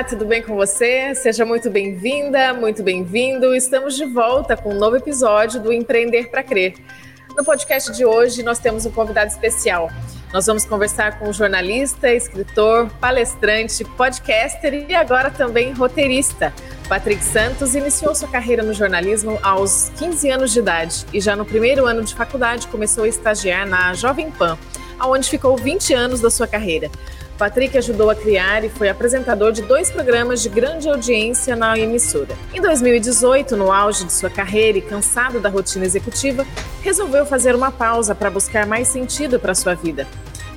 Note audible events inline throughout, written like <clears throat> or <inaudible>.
Olá, tudo bem com você? Seja muito bem-vinda, muito bem-vindo. Estamos de volta com um novo episódio do Empreender para Crer. No podcast de hoje, nós temos um convidado especial. Nós vamos conversar com um jornalista, escritor, palestrante, podcaster e agora também roteirista. Patrick Santos iniciou sua carreira no jornalismo aos 15 anos de idade e já no primeiro ano de faculdade começou a estagiar na Jovem Pan, onde ficou 20 anos da sua carreira. Patrick ajudou a criar e foi apresentador de dois programas de grande audiência na emissora. Em 2018, no auge de sua carreira e cansado da rotina executiva, resolveu fazer uma pausa para buscar mais sentido para sua vida.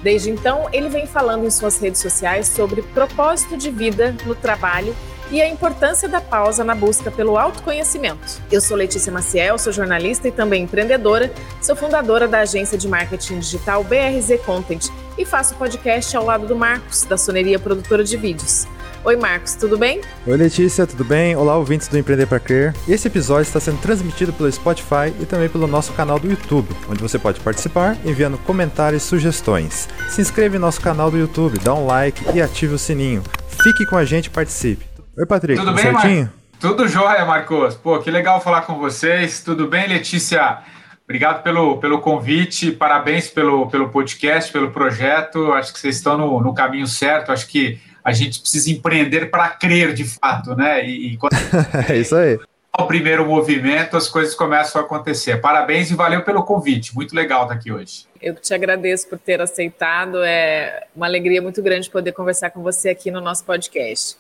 Desde então, ele vem falando em suas redes sociais sobre propósito de vida no trabalho e a importância da pausa na busca pelo autoconhecimento. Eu sou Letícia Maciel, sou jornalista e também empreendedora, sou fundadora da agência de marketing digital BRZ Content e faço podcast ao lado do Marcos, da Soneria Produtora de Vídeos. Oi, Marcos, tudo bem? Oi, Letícia, tudo bem? Olá, ouvintes do Empreender para Crer. Esse episódio está sendo transmitido pelo Spotify e também pelo nosso canal do YouTube, onde você pode participar enviando comentários e sugestões. Se inscreva em nosso canal do YouTube, dá um like e ative o sininho. Fique com a gente e participe. Oi, Patrick, tudo, bem, certinho? Mar... Tudo jóia, Marcos. Pô, que legal falar com vocês. Tudo bem, Letícia? Obrigado pelo, pelo convite, parabéns pelo, pelo podcast, pelo projeto. Acho que vocês estão no, no caminho certo. Acho que a gente precisa empreender para crer de fato, né? E, e quando <laughs> é isso aí. O primeiro movimento, as coisas começam a acontecer. Parabéns e valeu pelo convite. Muito legal estar aqui hoje. Eu te agradeço por ter aceitado. É uma alegria muito grande poder conversar com você aqui no nosso podcast.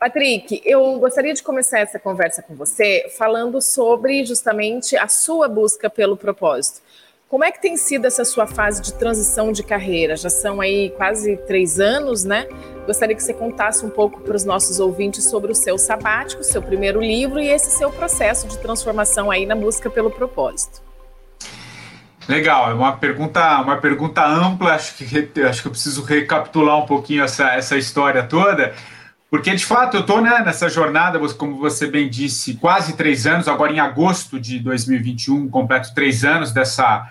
Patrick, eu gostaria de começar essa conversa com você falando sobre justamente a sua busca pelo propósito. Como é que tem sido essa sua fase de transição de carreira? Já são aí quase três anos, né? Gostaria que você contasse um pouco para os nossos ouvintes sobre o seu sabático, seu primeiro livro e esse seu processo de transformação aí na busca pelo propósito. Legal, é uma pergunta, uma pergunta ampla. Acho que acho que eu preciso recapitular um pouquinho essa, essa história toda. Porque, de fato, eu estou né, nessa jornada, como você bem disse, quase três anos, agora em agosto de 2021, completo três anos dessa,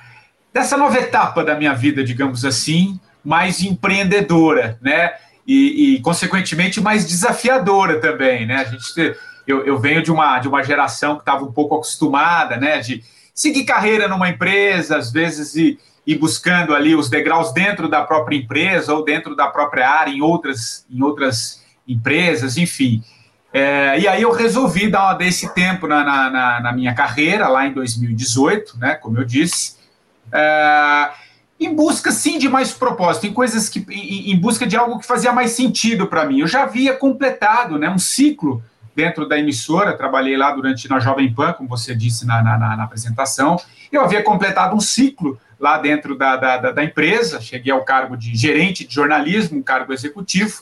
dessa nova etapa da minha vida, digamos assim, mais empreendedora, né? E, e consequentemente, mais desafiadora também, né? A gente, eu, eu venho de uma, de uma geração que estava um pouco acostumada, né? De seguir carreira numa empresa, às vezes, e, e buscando ali os degraus dentro da própria empresa ou dentro da própria área, em outras, em outras empresas, enfim. É, e aí eu resolvi dar desse tempo na, na, na, minha carreira, lá em 2018, né, como eu disse, é, em busca, sim, de mais propósito, em coisas que, em, em busca de algo que fazia mais sentido para mim. Eu já havia completado né, um ciclo dentro da emissora, trabalhei lá durante na Jovem Pan, como você disse na, na, na apresentação, eu havia completado um ciclo lá dentro da, da, da empresa, cheguei ao cargo de gerente de jornalismo, um cargo executivo,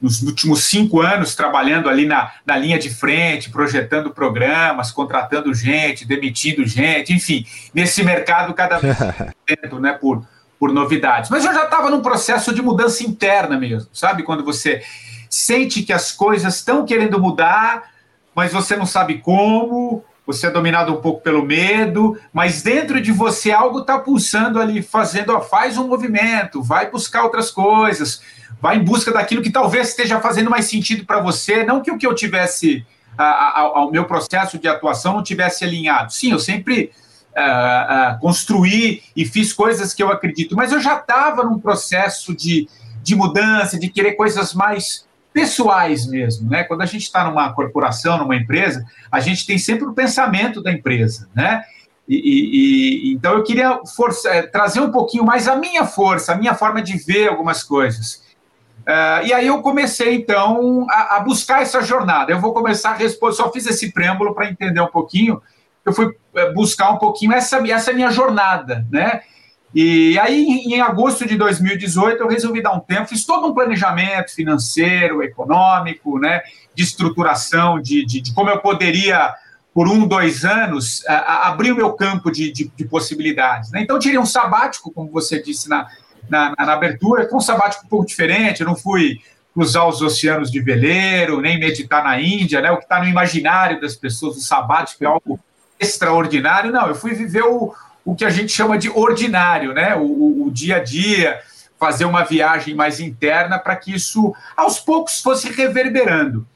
nos últimos cinco anos trabalhando ali na, na linha de frente, projetando programas, contratando gente, demitindo gente, enfim, nesse mercado cada vez <laughs> mais né, por, por novidades. Mas eu já estava num processo de mudança interna mesmo, sabe? Quando você sente que as coisas estão querendo mudar, mas você não sabe como, você é dominado um pouco pelo medo, mas dentro de você algo está pulsando ali, fazendo, ó, faz um movimento, vai buscar outras coisas, vai em busca daquilo que talvez esteja fazendo mais sentido para você, não que o que eu tivesse, ao meu processo de atuação não tivesse alinhado. Sim, eu sempre uh, uh, construí e fiz coisas que eu acredito, mas eu já estava num processo de, de mudança, de querer coisas mais pessoais mesmo, né? Quando a gente está numa corporação, numa empresa, a gente tem sempre o pensamento da empresa, né? E, e, e então eu queria força, eh, trazer um pouquinho mais a minha força, a minha forma de ver algumas coisas. Uh, e aí eu comecei, então, a, a, buscar essa jornada. Eu vou começar a responder, só fiz esse preâmbulo para entender um pouquinho. Eu fui eh, buscar um pouquinho essa, essa minha jornada, né? E aí, em agosto de 2018, eu resolvi dar um tempo, fiz todo um planejamento financeiro, econômico, né, de estruturação, de, de, de como eu poderia, por um, dois anos, a, a abrir o meu campo de, de, de possibilidades. Né? Então, tirei um sabático, como você disse na, na, na, abertura, foi um sabático um pouco diferente, eu não fui cruzar os oceanos de veleiro, nem meditar na Índia, né? O que está no imaginário das pessoas, o sabático é algo extraordinário. Não, eu fui viver o, o que a gente chama de ordinário, né? O, o, o dia a dia, fazer uma viagem mais interna para que isso, aos poucos, fosse reverberando.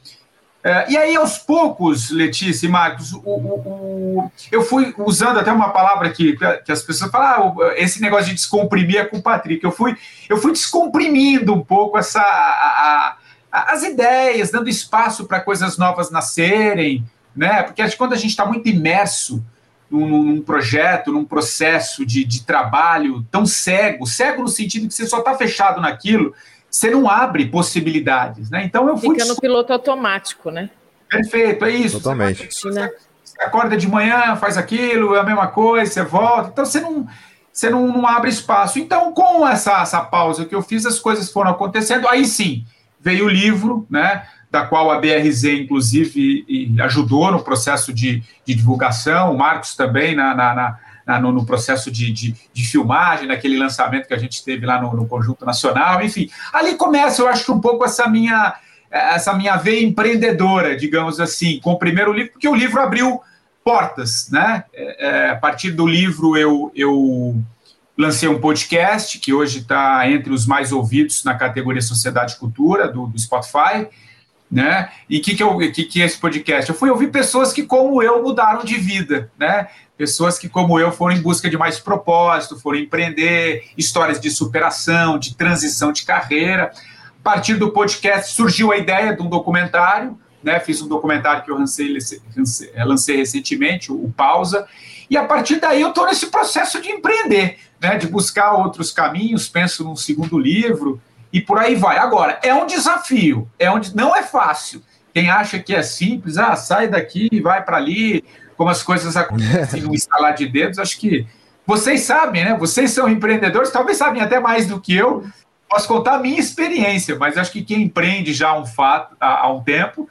É, e aí, aos poucos, Letícia e Marcos, o, o, o, eu fui usando até uma palavra que, que as pessoas falam, ah, esse negócio de descomprimir é com o Patrick. Eu fui, eu fui descomprimindo um pouco essa, a, a, as ideias, dando espaço para coisas novas nascerem, né? Porque quando a gente está muito imerso num, num, projeto, num processo de, de trabalho tão cego, cego no sentido que você só está fechado naquilo, você não abre possibilidades, né? Então eu fui. Fica no piloto automático, né? Perfeito, é isso. Totalmente. Você, você acorda de manhã, faz aquilo, é a mesma coisa, você volta. Então você não, você não, não abre espaço. Então, com essa, essa pausa que eu fiz, as coisas foram acontecendo. Aí sim, veio o livro, né? Da qual a BRZ, inclusive, ajudou no processo de, de divulgação, o Marcos também na, na, na no, no, processo de, de, de, filmagem, naquele lançamento que a gente teve lá no, no, Conjunto Nacional, enfim. Ali começa, eu acho, um pouco essa minha, essa minha veia empreendedora, digamos assim, com o primeiro livro, porque o livro abriu portas, né? É, é, a partir do livro eu, eu lancei um podcast que hoje está entre os mais ouvidos na categoria Sociedade e Cultura do, do Spotify, né? E o que, que, que, que é esse podcast? Eu fui ouvir pessoas que, como eu, mudaram de vida, né? Pessoas que, como eu, foram em busca de mais propósito, foram empreender, histórias de superação, de transição de carreira. A partir do podcast surgiu a ideia de um documentário, né? Fiz um documentário que eu lancei, lancei, lancei recentemente, o, o Pausa, e a partir daí eu estou nesse processo de empreender, né? De buscar outros caminhos, penso num segundo livro, e por aí vai. Agora, é um desafio, é onde não é fácil. Quem acha que é simples, ah, sai daqui e vai para ali, como as coisas acontecem <laughs> no instalar de dedos, acho que vocês sabem, né? Vocês são empreendedores, talvez sabem até mais do que eu. Posso contar a minha experiência, mas acho que quem empreende já um fato, há, há um tempo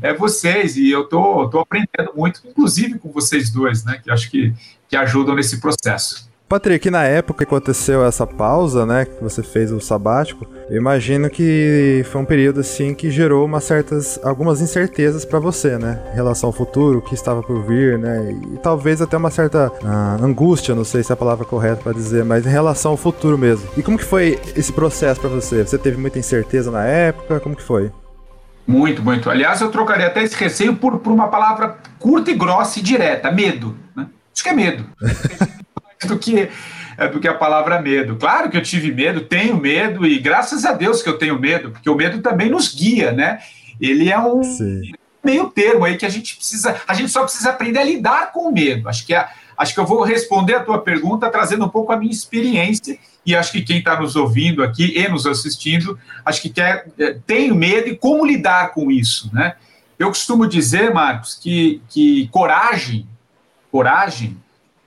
é vocês, e eu tô, tô aprendendo muito, inclusive com vocês dois, né? Que acho que, que ajudam nesse processo. Patrick, na época que aconteceu essa pausa, né, que você fez o sabático, eu imagino que foi um período assim que gerou uma certas algumas incertezas para você, né, em relação ao futuro, o que estava por vir, né, e talvez até uma certa ah, angústia, não sei se é a palavra correta para dizer, mas em relação ao futuro mesmo. E como que foi esse processo para você? Você teve muita incerteza na época? Como que foi? Muito, muito. Aliás, eu trocaria até esse receio por, por uma palavra curta e grossa e direta, medo. Né? Acho que é medo. <laughs> do que é, do que a palavra medo. Claro que eu tive medo, tenho medo, e graças a Deus que eu tenho medo, porque o medo também nos guia, né? Ele é um Sim. meio termo aí que a gente precisa, a gente só precisa aprender a lidar com o medo. Acho que, é, acho que eu vou responder a tua pergunta trazendo um pouco a minha experiência, e acho que quem está nos ouvindo aqui e nos assistindo, acho que quer, é, tem medo e como lidar com isso, né? Eu costumo dizer, Marcos, que, que coragem, coragem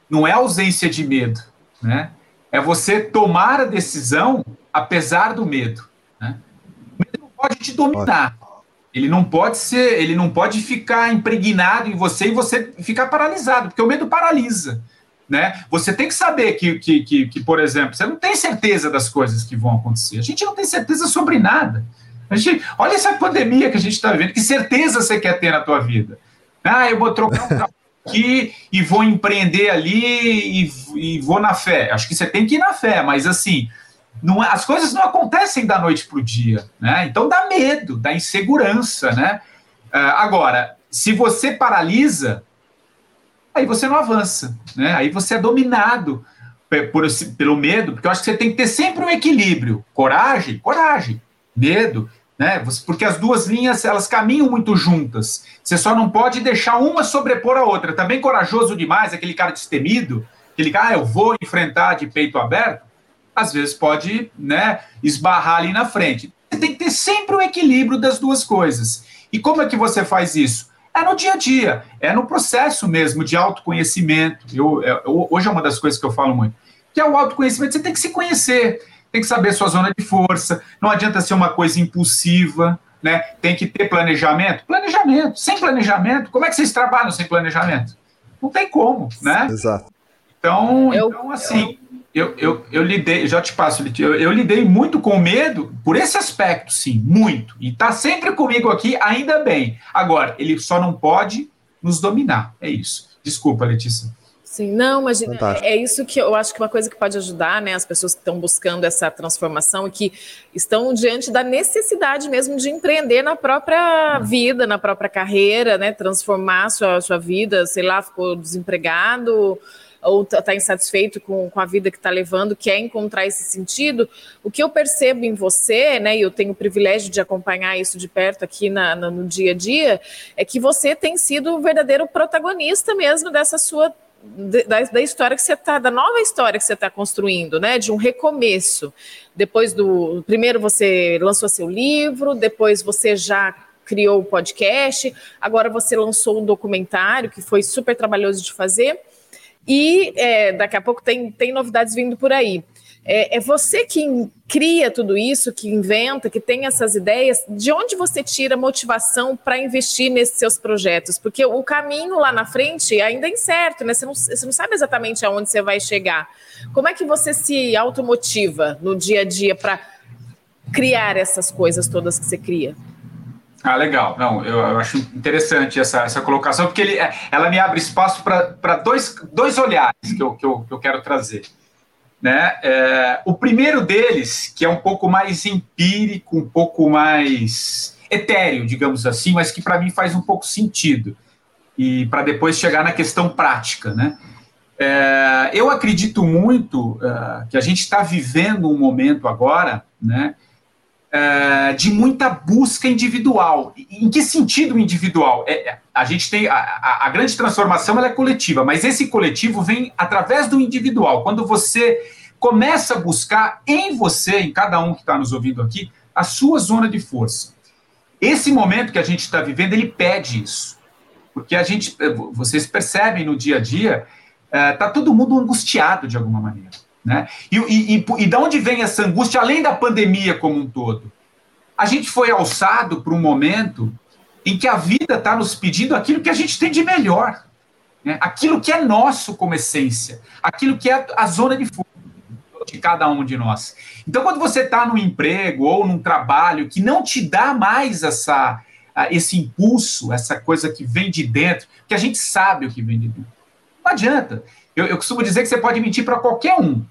não é ausência de medo, né? É você tomar a decisão apesar do medo. Né? O medo não pode te dominar. Ele não pode ser, ele não pode ficar impregnado em você e você ficar paralisado, porque o medo paralisa. Né? Você tem que saber que, que, que, que, por exemplo, você não tem certeza das coisas que vão acontecer. A gente não tem certeza sobre nada. A gente, olha essa pandemia que a gente está vivendo. Que certeza você quer ter na tua vida? Ah, eu vou trocar um <laughs> aqui e vou empreender ali e, e, vou na fé. Acho que você tem que ir na fé, mas assim, não, é, as coisas não acontecem da noite para o dia, né? Então dá medo, dá insegurança, né? Uh, agora, se você paralisa, aí você não avança, né? Aí você é dominado por, pelo medo, porque eu acho que você tem que ter sempre um equilíbrio. Coragem, coragem. Medo, né? Porque as duas linhas elas caminham muito juntas. Você só não pode deixar uma sobrepor a outra. Também corajoso demais, aquele cara destemido, aquele cara, ah, eu vou enfrentar de peito aberto, às vezes pode, né, esbarrar ali na frente. Você tem que ter sempre o um equilíbrio das duas coisas. E como é que você faz isso? É no dia a dia, é no processo mesmo de autoconhecimento. Eu, eu, é, hoje é uma das coisas que eu falo muito, que é o autoconhecimento. Você tem que se conhecer tem que saber sua zona de força, não adianta ser uma coisa impulsiva, né? Tem que ter planejamento. Planejamento. Sem planejamento, como é que vocês trabalham sem planejamento? Não tem como, né? Exato. Então, eu, então assim, eu, eu, eu lidei, já te passo, eu, eu lidei muito com medo por esse aspecto, sim, muito. E está sempre comigo aqui, ainda bem. Agora, ele só não pode nos dominar, é isso. Desculpa, Letícia. Sim, não, mas Fantástico. é isso que eu acho que uma coisa que pode ajudar, né, as pessoas que estão buscando essa transformação e que estão diante da necessidade mesmo de empreender na própria vida, na própria carreira, né, transformar sua, sua vida, sei lá, ficou desempregado ou está tá insatisfeito com, com a vida que está levando, quer encontrar esse sentido, o que eu percebo em você, né, e eu tenho o privilégio de acompanhar isso de perto aqui na, na, no dia a dia, é que você tem sido o verdadeiro protagonista mesmo dessa sua da, da, história que você está, da nova história que você está construindo, né? De um recomeço. Depois do. Primeiro você lançou seu livro, depois você já criou o podcast, agora você lançou um documentário que foi super trabalhoso de fazer. E é, daqui a pouco tem, tem novidades vindo por aí. É, é, você que cria tudo isso, que inventa, que tem essas ideias. De onde você tira motivação para investir nesses seus projetos? Porque o caminho lá na frente ainda é incerto, né? Você não, você não sabe exatamente aonde você vai chegar. Como é que você se automotiva no dia a dia para criar essas coisas todas que você cria? Ah, legal. Não, eu, eu, acho interessante essa, essa colocação, porque ele, é, ela me abre espaço para dois, dois olhares que eu, que, eu, que eu quero trazer. Né? É, o primeiro deles, que é um pouco mais empírico, um pouco mais etéreo, digamos assim, mas que para mim faz um pouco sentido, e para depois chegar na questão prática. Né? É, eu acredito muito uh, que a gente está vivendo um momento agora né, uh, de muita busca individual. Em que sentido individual? É, é, a gente tem a, a, a grande transformação ela é coletiva, mas esse coletivo vem através do individual. Quando você começa a buscar em você, em cada um que está nos ouvindo aqui, a sua zona de força. Esse momento que a gente está vivendo, ele pede isso. Porque a gente, eh, vocês percebem no dia a dia, está eh, todo mundo angustiado de alguma maneira. Né? E, e, e, e de onde vem essa angústia, além da pandemia como um todo? A gente foi alçado para um momento em que a vida está nos pedindo aquilo que a gente tem de melhor, né? aquilo que é nosso como essência, aquilo que é a zona de força de cada um de nós. Então, quando você está num emprego ou num trabalho que não te dá mais essa, esse impulso, essa coisa que vem de dentro, que a gente sabe o que vem de dentro, não adianta. Eu, eu costumo dizer que você pode mentir para qualquer um,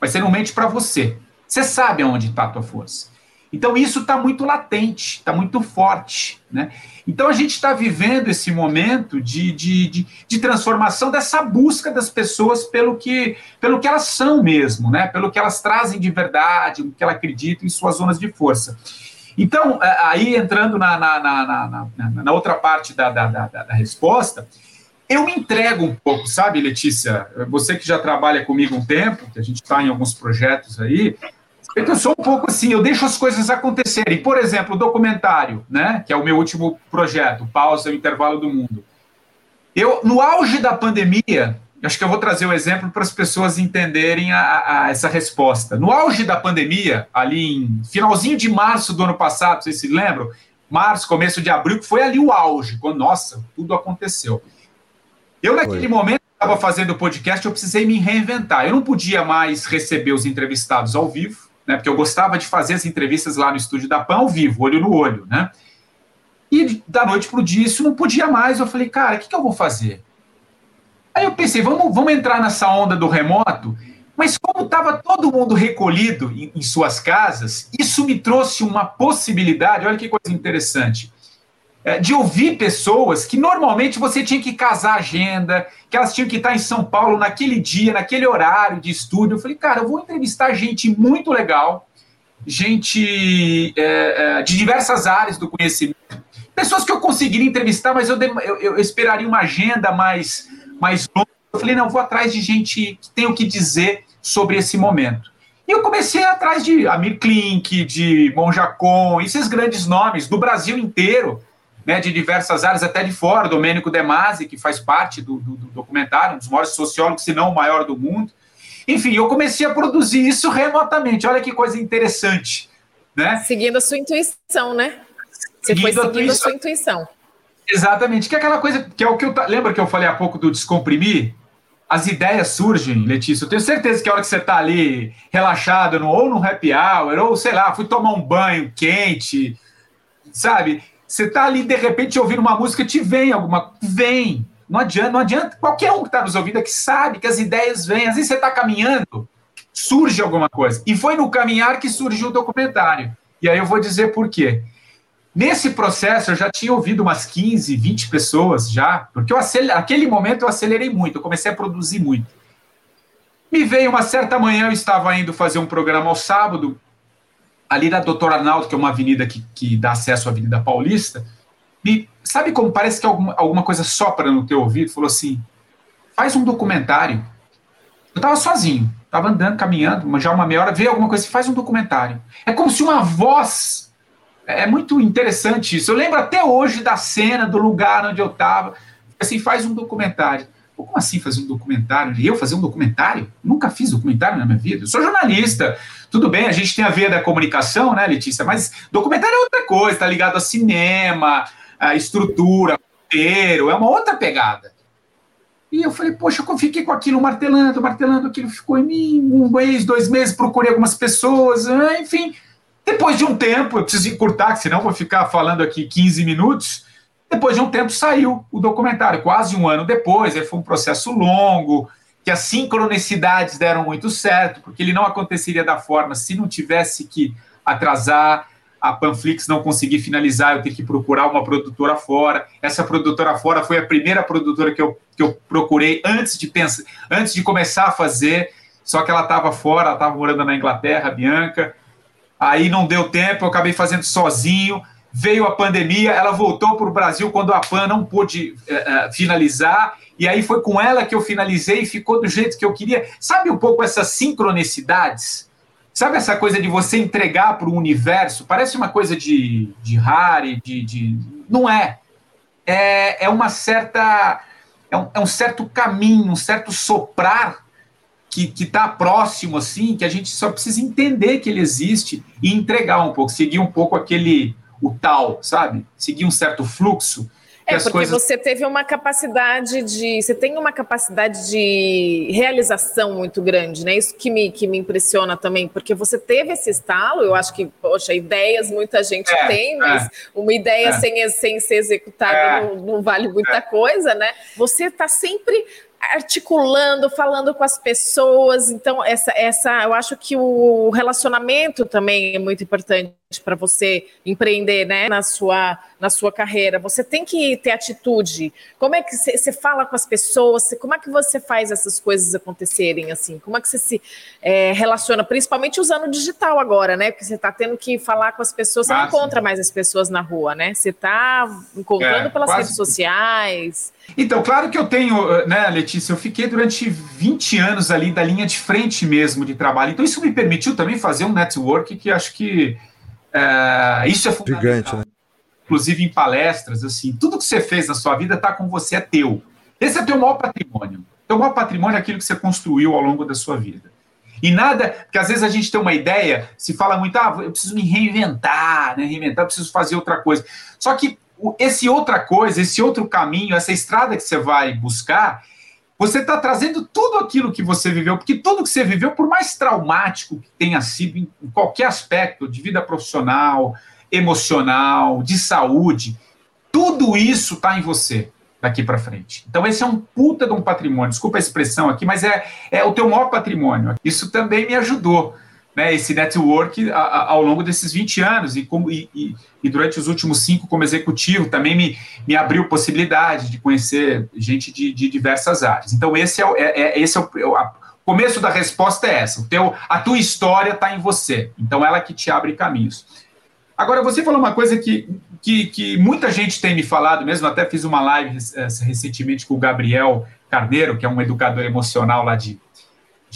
mas você não mente para você. Você sabe aonde está a tua força. Então, isso está muito latente, está muito forte. Né? Então, a gente está vivendo esse momento de, de, de, de, transformação dessa busca das pessoas pelo que, pelo que elas são mesmo, né? pelo que elas trazem de verdade, o que elas acreditam em suas zonas de força. Então, aí entrando na, na, na, na, outra parte da, da, da, da resposta, eu me entrego um pouco, sabe, Letícia? Você que já trabalha comigo um tempo, que a gente está em alguns projetos aí, eu sou um pouco assim, eu deixo as coisas acontecerem. Por exemplo, o documentário, né, que é o meu último projeto, Pausa, o Intervalo do Mundo. Eu, no auge da pandemia, acho que eu vou trazer o um exemplo para as pessoas entenderem a, a, essa resposta. No auge da pandemia, ali em finalzinho de março do ano passado, vocês se lembram? Março, começo de abril, que foi ali o auge, quando, nossa, tudo aconteceu. Eu, naquele foi. momento, estava fazendo o podcast, eu precisei me reinventar. Eu não podia mais receber os entrevistados ao vivo, né? Porque eu gostava de fazer as entrevistas lá no estúdio da PAN ao vivo, olho no olho, né? E da noite para o dia isso não podia mais. Eu falei, cara, o que, que eu vou fazer? Aí eu pensei, vamos, vamos entrar nessa onda do remoto, mas como estava todo mundo recolhido em, em, suas casas, isso me trouxe uma possibilidade, olha que coisa interessante de ouvir pessoas que normalmente você tinha que casar a agenda, que elas tinham que estar em São Paulo naquele dia, naquele horário de estúdio. Eu falei, cara, eu vou entrevistar gente muito legal, gente é, é, de diversas áreas do conhecimento, pessoas que eu conseguiria entrevistar, mas eu, eu, eu esperaria uma agenda mais, mais longa. Eu falei, não, vou atrás de gente que tem o que dizer sobre esse momento. E eu comecei atrás de Amir Klink, de Monjacon, esses grandes nomes do Brasil inteiro, né, de diversas áreas, até de fora, Domênico De Masi, que faz parte do, do, do documentário, um dos maiores sociólogos, se não o maior do mundo. Enfim, eu comecei a produzir isso remotamente. Olha que coisa interessante. Né? Seguindo a sua intuição, né? Você seguindo foi seguindo a, sua intuição. Exatamente, que é aquela coisa que é o que eu. Lembra que eu falei há pouco do descomprimir? As ideias surgem, Letícia. Eu tenho certeza que a hora que você está ali relaxado, no, ou no happy hour, ou sei lá, fui tomar um banho quente, sabe? Você tá ali, de repente, ouvindo uma música, te vem alguma. Vem. Não adianta, não adianta. Qualquer um que está nos ouvindo aqui sabe que as ideias vêm. Às vezes você está caminhando, surge alguma coisa. E foi no caminhar que surgiu o documentário. E aí eu vou dizer por quê. Nesse processo, eu já tinha ouvido umas 15, 20 pessoas já, porque eu aceler... aquele momento eu acelerei muito, eu comecei a produzir muito. Me veio uma certa manhã, eu estava indo fazer um programa ao sábado, ali na Doutor Arnaldo, que é uma avenida que, que dá acesso à Avenida Paulista, me, sabe como parece que alguma, alguma coisa sopra no teu ouvido? Falou assim, faz um documentário. Eu estava sozinho, estava andando, caminhando, já uma meia hora, veio alguma coisa assim, faz um documentário. É como se uma voz, é muito interessante isso, eu lembro até hoje da cena, do lugar onde eu estava, assim, faz um documentário. Como assim fazer um documentário? E eu fazer um documentário? Nunca fiz documentário na minha vida. Eu sou jornalista. Tudo bem, a gente tem a veia da comunicação, né, Letícia? Mas documentário é outra coisa, está ligado a cinema, a estrutura, roteiro, é uma outra pegada. E eu falei, poxa, eu fiquei com aquilo martelando, martelando, aquilo ficou em mim um mês, dois meses, procurei algumas pessoas, ah, enfim. Depois de um tempo, eu preciso encurtar, senão vou ficar falando aqui 15 minutos. Depois de um tempo saiu o documentário, quase um ano depois, foi um processo longo, que as sincronicidades deram muito certo, porque ele não aconteceria da forma se não tivesse que atrasar, a Panflix não conseguir finalizar, eu ter que procurar uma produtora fora. Essa produtora fora foi a primeira produtora que eu, que eu procurei antes de pensar, antes de começar a fazer, só que ela estava fora, ela estava morando na Inglaterra, Bianca. Aí não deu tempo, eu acabei fazendo sozinho veio a pandemia, ela voltou para o Brasil quando a PAN não pôde uh, finalizar, e aí foi com ela que eu finalizei e ficou do jeito que eu queria. Sabe um pouco essas sincronicidades? Sabe essa coisa de você entregar para o universo? Parece uma coisa de, de Harry, de, de. Não é. é. É uma certa. É um, é um certo caminho, um certo soprar que está próximo, assim, que a gente só precisa entender que ele existe e entregar um pouco, seguir um pouco aquele o tal, sabe? Seguir um certo fluxo. É, porque coisas... você teve uma capacidade de. Você tem uma capacidade de realização muito grande, né? Isso que me, que me impressiona também, porque você teve esse estalo, eu acho que, poxa, ideias muita gente é, tem, mas é, uma ideia é. sem, sem ser executada é. não, não, vale muita é. coisa, né? Você está sempre articulando, falando com as pessoas. Então, essa, essa, eu acho que o relacionamento também é muito importante para você empreender, né, na sua, na sua carreira. Você tem que ter atitude. Como é que você fala com as pessoas? Como é que você faz essas coisas acontecerem assim? Como é que você se é, relaciona, principalmente usando o digital agora, né? Porque você está tendo que falar com as pessoas. Você não encontra mais as pessoas na rua, né? Você está encontrando é, pelas quase... redes sociais. Então, claro que eu tenho, né, Letícia, eu fiquei durante 20 anos ali da linha de frente mesmo de trabalho. Então, isso me permitiu também fazer um network que acho que é, isso é fundamental. Gigante, né? Inclusive em palestras, assim, tudo que você fez na sua vida está com você, é teu. Esse é teu maior patrimônio. Teu maior patrimônio é aquilo que você construiu ao longo da sua vida. E nada, porque às vezes a gente tem uma ideia, se fala muito, ah, eu preciso me reinventar, né? Reinventar, eu preciso fazer outra coisa. Só que esse outra coisa, esse outro caminho, essa estrada que você vai buscar, você está trazendo tudo aquilo que você viveu, porque tudo que você viveu, por mais traumático que tenha sido em qualquer aspecto de vida profissional, emocional, de saúde, tudo isso está em você daqui para frente. Então esse é um puta de um patrimônio. Desculpa a expressão aqui, mas é, é o teu maior patrimônio. Isso também me ajudou né, esse network a, a, ao longo desses 20 anos e, como, e, e, e, durante os últimos cinco como executivo também me, me abriu possibilidade de conhecer gente de, de diversas áreas. Então esse é, é, é esse é o, é o começo da resposta é essa. O teu, a tua história está em você. Então ela que te abre caminhos. Agora você falou uma coisa que, que, que muita gente tem me falado mesmo. Até fiz uma live eh, recentemente com o Gabriel Carneiro, que é um educador emocional lá de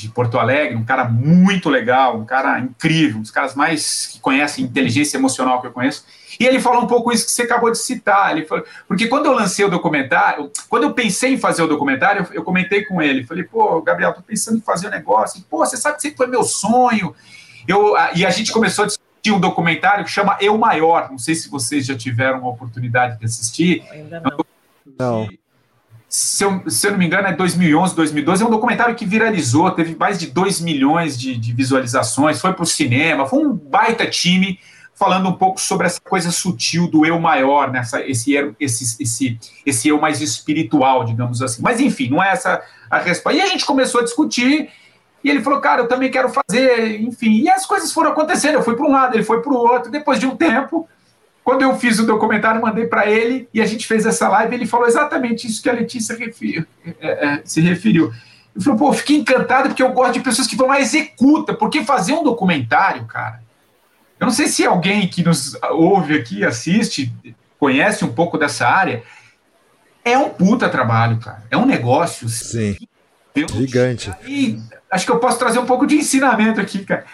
de Porto Alegre, um cara muito legal, um cara incrível, um dos caras mais que conhecem inteligência emocional que eu conheço. E ele falou um pouco isso que você acabou de citar. Ele falou, porque quando eu lancei o documentário, quando eu pensei em fazer o documentário, eu, eu comentei com ele, falei, pô, Gabriel, tô pensando em fazer um negócio. Pô, você sabe que sempre foi meu sonho. Eu, e a gente começou a discutir um documentário que chama Eu Maior. Não sei se vocês já tiveram a oportunidade de assistir. Ainda não. não se eu, se eu não me engano, é 2011, 2012. É um documentário que viralizou, teve mais de 2 milhões de, de visualizações, foi para o cinema, foi um baita time. falando um pouco sobre essa coisa sutil do eu maior, nessa né? esse, esse, esse, esse eu mais espiritual, digamos assim. Mas enfim, não é essa a resposta. E a gente começou a discutir, e ele falou, cara, eu também quero fazer, enfim. E as coisas foram acontecendo. Eu fui para um lado, ele foi para o outro. Depois de um tempo, quando eu fiz o documentário, mandei para ele e a gente fez essa live. Ele falou exatamente isso que a Letícia é, é, se referiu. Ele falou, pô, fiquei encantado porque eu gosto de pessoas que vão lá e executam. Porque fazer um documentário, cara eu não sei se alguém que nos ouve aqui, assiste, conhece um pouco dessa área. É um puta trabalho, cara. É um negócio. Sim. Gigante. E acho que eu posso trazer um pouco de ensinamento aqui, cara.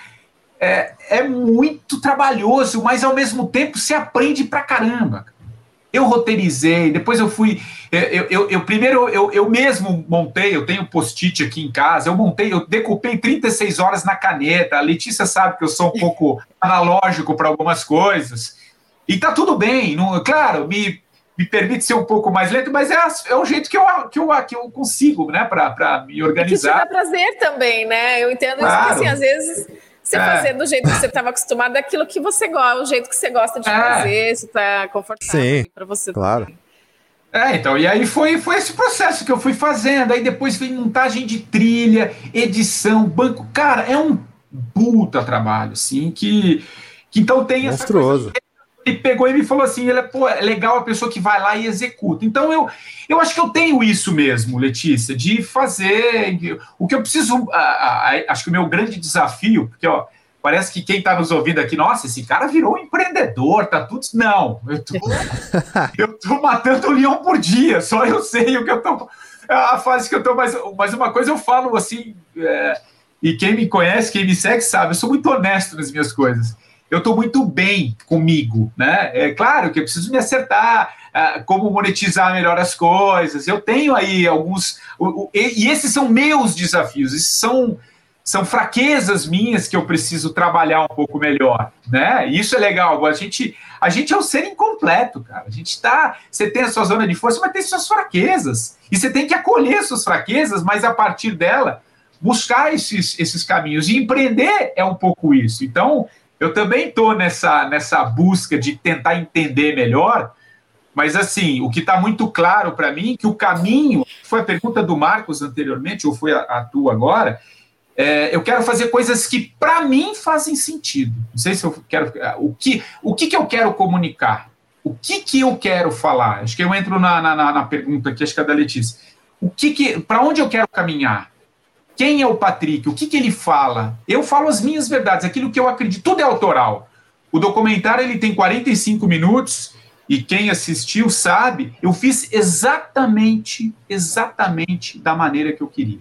É, é muito trabalhoso, mas ao mesmo tempo se aprende pra caramba eu roteirizei, depois eu fui. Eu, eu, eu primeiro eu, eu mesmo montei, eu tenho post-it aqui em casa, eu montei, eu decupei 36 horas na caneta. A Letícia sabe que eu sou um pouco <laughs> analógico para algumas coisas. E tá tudo bem, não, claro, me, me permite ser um pouco mais lento, mas é, é o jeito que eu, que eu, que eu consigo, né, para me organizar. E que te dá prazer também, né? Eu entendo claro. isso, assim, às vezes você é. fazer do jeito que você estava acostumado, daquilo que você gosta, o jeito que você gosta de é. fazer, se está confortável para você. Claro. Também. É, então, e aí foi, foi esse processo que eu fui fazendo. Aí depois vem montagem de trilha, edição, banco. Cara, é um puta trabalho, assim, que, que então tem Monstruoso. essa coisa e pegou e me falou assim: ele é, pô, é legal a pessoa que vai lá e executa. Então eu, eu acho que eu tenho isso mesmo, Letícia, de fazer. O que eu preciso. A, a, a, acho que o meu grande desafio, porque ó, parece que quem está nos ouvindo aqui, nossa, esse cara virou um empreendedor, tá tudo. Não, eu tô, <laughs> eu tô matando um leão por dia, só eu sei o que eu tô. A fase que eu tô, mas, mas uma coisa eu falo assim, é, e quem me conhece, quem me segue, sabe, eu sou muito honesto nas minhas coisas eu estou muito bem comigo, né? É claro que eu preciso me acertar, uh, como monetizar melhor as coisas. Eu tenho aí alguns. O, e esses são meus desafios, esses são, são fraquezas minhas que eu preciso trabalhar um pouco melhor, né? E isso é legal. A gente, a gente é um ser incompleto, cara. A gente está. Você tem a sua zona de força, mas tem suas fraquezas. E você tem que acolher suas fraquezas, mas a partir dela buscar esses, esses caminhos. E empreender é um pouco isso. Então, eu também estou nessa, nessa busca de tentar entender melhor, mas assim, o que está muito claro para mim é que o caminho, foi a pergunta do Marcos anteriormente, ou foi a, a tua agora, é, eu quero fazer coisas que para mim fazem sentido. Não sei se eu quero. O que, o que, que eu quero comunicar? O que, que eu quero falar? Acho que eu entro na, na, na pergunta aqui, acho que é da Letícia. O que, que para onde eu quero caminhar? Quem é o Patrick? O que, que ele fala? Eu falo as minhas verdades, aquilo que eu acredito. Tudo é autoral. O documentário ele tem 45 minutos e quem assistiu sabe, eu fiz exatamente, exatamente da maneira que eu queria.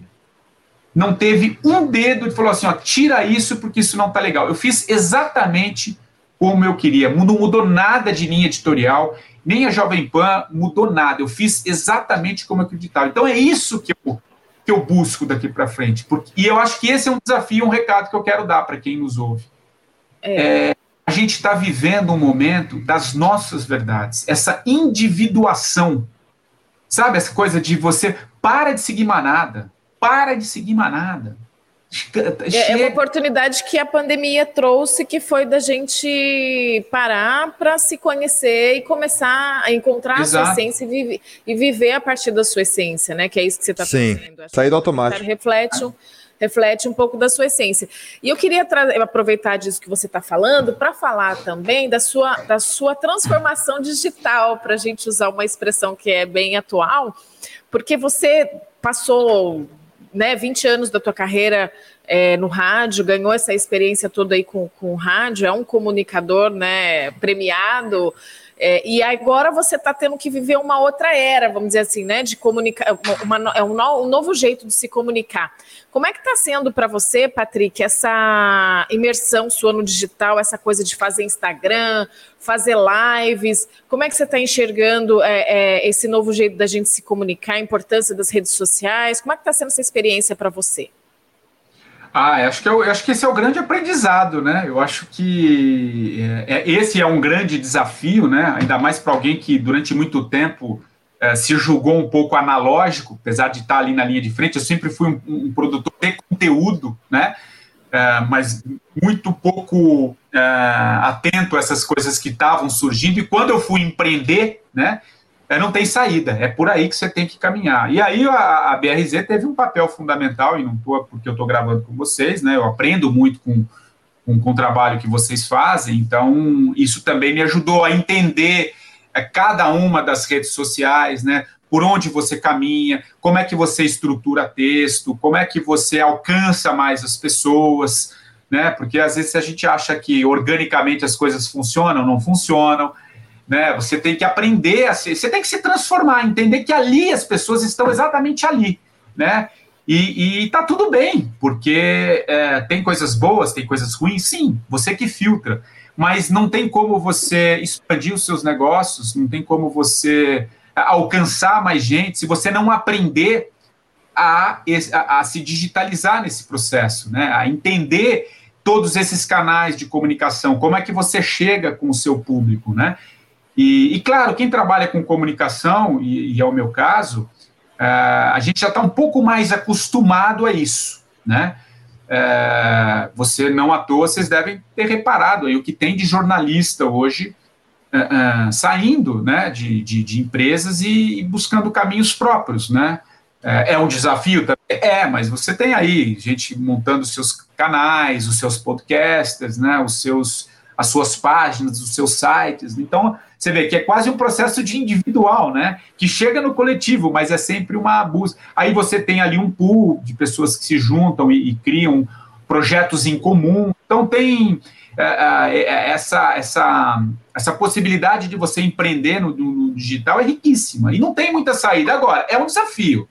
Não teve um dedo que falou assim, ó, tira isso porque isso não tá legal. Eu fiz exatamente como eu queria. Não mudou nada de linha editorial, nem a Jovem Pan mudou nada. Eu fiz exatamente como eu acreditava. Então é isso que eu que eu busco daqui para frente. Porque, e eu acho que esse é um desafio, um recado que eu quero dar para quem nos ouve. É. É, a gente está vivendo um momento das nossas verdades, essa individuação. Sabe essa coisa de você para de seguir manada, para de seguir manada. É, é uma oportunidade que a pandemia trouxe, que foi da gente parar para se conhecer e começar a encontrar Exato. a sua essência e, vive, e, viver a partir da sua essência, né? Que é isso que você está fazendo. Sair do automático. Reflete um, reflete um pouco da sua essência. E eu queria aproveitar disso que você está falando para falar também da sua, da sua transformação digital, para a gente usar uma expressão que é bem atual, porque você passou né, 20 anos da tua carreira é, no rádio, ganhou essa experiência toda aí com, com o rádio, é um comunicador né, premiado. É, e agora você está tendo que viver uma outra era, vamos dizer assim, né? De comunicar, uma, é um, no, um, novo jeito de se comunicar. Como é que está sendo para você, Patrick, essa imersão sua no digital, essa coisa de fazer Instagram, fazer lives? Como é que você está enxergando é, é, esse novo jeito da gente se comunicar, a importância das redes sociais? Como é que está sendo essa experiência para você? Ah, acho que, eu, acho que esse é o grande aprendizado, né? Eu acho que é, é esse é um grande desafio, né? Ainda mais para alguém que durante muito tempo é, se julgou um pouco analógico, apesar de estar ali na linha de frente. Eu sempre fui um, um produtor de conteúdo, né? é, mas muito pouco é, atento a essas coisas que estavam surgindo. E quando eu fui empreender, né, é, não tem saída, é por aí que você tem que caminhar. E aí a, a BRZ teve um papel fundamental, e não estou porque eu estou gravando com vocês, né, eu aprendo muito com, com, com, o trabalho que vocês fazem, então isso também me ajudou a entender é, cada uma das redes sociais, né, por onde você caminha, como é que você estrutura texto, como é que você alcança mais as pessoas, né? Porque às vezes a gente acha que organicamente as coisas funcionam, não funcionam, né? Você tem que aprender a ser, você tem que se transformar, entender que ali as pessoas estão exatamente ali, né? E, e tá tudo bem, porque é, tem coisas boas, tem coisas ruins, sim, você que filtra, mas não tem como você expandir os seus negócios, não tem como você alcançar mais gente se você não aprender a, a, a, se digitalizar nesse processo, né? a entender todos esses canais de comunicação, como é que você chega com o seu público. Né? E, e claro, quem trabalha com comunicação, e, e é o meu caso, uh, a gente já está um pouco mais acostumado a isso. Né? Uh, você não à toa, vocês devem ter reparado aí o que tem de jornalista hoje uh, saindo né, de, de, de empresas e, e, buscando caminhos próprios, né? É, é um desafio também? É, mas você tem aí gente montando seus canais, os seus podcasters, né, os seus, as suas páginas, os seus sites. Então, você vê que é quase um processo de individual, né? Que chega no coletivo, mas é sempre uma busca. Aí você tem ali um pool de pessoas que se juntam e, e criam projetos em comum. Então tem é, é, é, essa, essa, essa possibilidade de você empreender no, no, digital é riquíssima e não tem muita saída. Agora, é um desafio.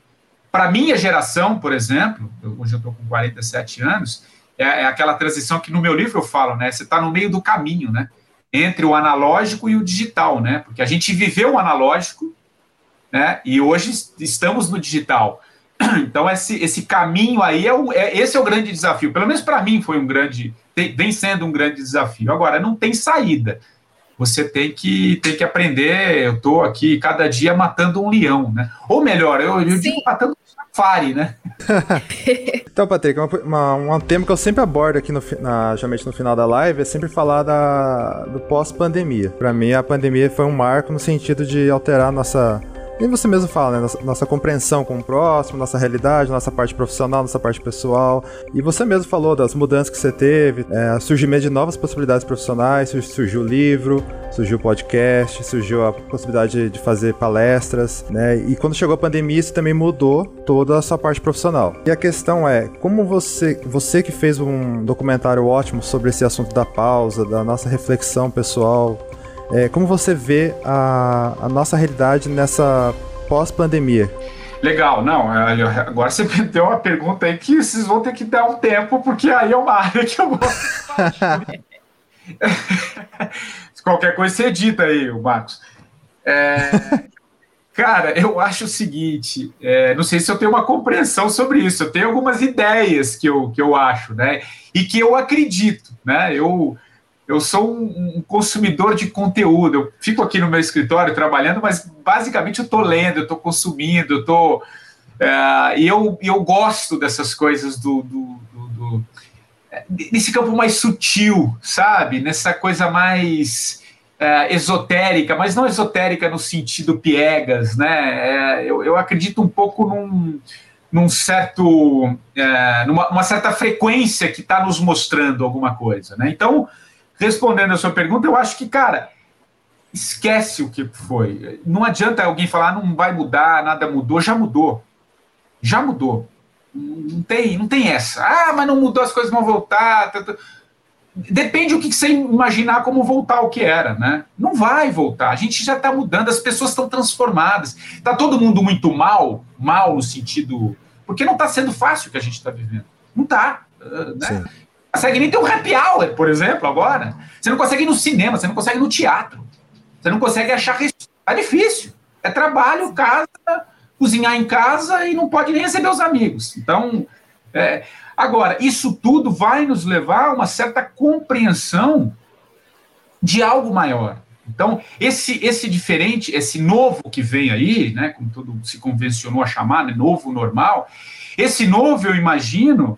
Para minha geração, por exemplo, hoje eu estou com 47 anos, é, é, aquela transição que no meu livro eu falo, né? Você está no meio do caminho, né? Entre o analógico e o digital, né? Porque a gente viveu o analógico, né? E hoje estamos no digital. <clears throat> Então, esse, esse caminho aí, é, o, é esse é o grande desafio. Pelo menos para mim foi um grande, tem, vem sendo um grande desafio. Agora, não tem saída. Você tem que, tem que aprender. Eu estou aqui cada dia matando um leão, né? Ou melhor, eu, eu digo matando safari, né? <laughs> então, Patrick, uma, uma, um tema que eu sempre abordo aqui, no, na, geralmente no final da live, é sempre falar da, do pós-pandemia. Para mim, a pandemia foi um marco no sentido de alterar nossa e você mesmo fala, né? Nossa, nossa, compreensão com o próximo, nossa realidade, nossa parte profissional, nossa parte pessoal. E você mesmo falou das mudanças que você teve, é, surgimento de novas possibilidades profissionais, surgiu o livro, surgiu o podcast, surgiu a possibilidade de fazer palestras, né? E quando chegou a pandemia, isso também mudou toda a sua parte profissional. E a questão é, como você, você que fez um documentário ótimo sobre esse assunto da pausa, da nossa reflexão pessoal, é, como você vê a, a nossa realidade nessa pós-pandemia? Legal, não, é, agora você <laughs> tem uma pergunta aí que vocês vão ter que dar um tempo, porque aí é uma área que eu gosto <laughs> Qualquer coisa você edita aí, o Marcos. É, cara, eu acho o seguinte, é, não sei se eu tenho uma compreensão sobre isso, eu tenho algumas ideias que eu, que eu acho, né, e que eu acredito, né, eu eu sou um, um, consumidor de conteúdo. Eu fico aqui no meu escritório trabalhando, mas basicamente eu estou lendo, eu estou consumindo, eu estou. É, e eu, eu gosto dessas coisas do, do, do, do, desse campo mais sutil, sabe? Nessa coisa mais é, esotérica, mas não esotérica no sentido piegas, né? É, eu, eu acredito um pouco num, num certo, é, numa certa frequência que está nos mostrando alguma coisa, né? Então respondendo a sua pergunta, eu acho que, cara, esquece o que foi. Não adianta alguém falar, ah, não vai mudar, nada mudou, já mudou. Já mudou. Não tem, não tem essa. Ah, mas não mudou, as coisas vão voltar. Tá, tá. Depende do que você imaginar como voltar ao que era, né? Não vai voltar. A gente já está mudando, as pessoas estão transformadas. Está todo mundo muito mal, mal no sentido. Porque não está sendo fácil o que a gente está vivendo. Não está. Né? Consegue nem ter um happy hour, por exemplo, agora. Você não consegue ir no cinema, você não consegue ir no teatro. Você não consegue achar. É difícil. É trabalho, casa, cozinhar em casa e não pode nem receber os amigos. Então, é, agora, isso tudo vai nos levar a uma certa compreensão de algo maior. Então, esse, esse diferente, esse novo que vem aí, né, como tudo se convencionou a chamar, né, novo normal, esse novo, eu imagino,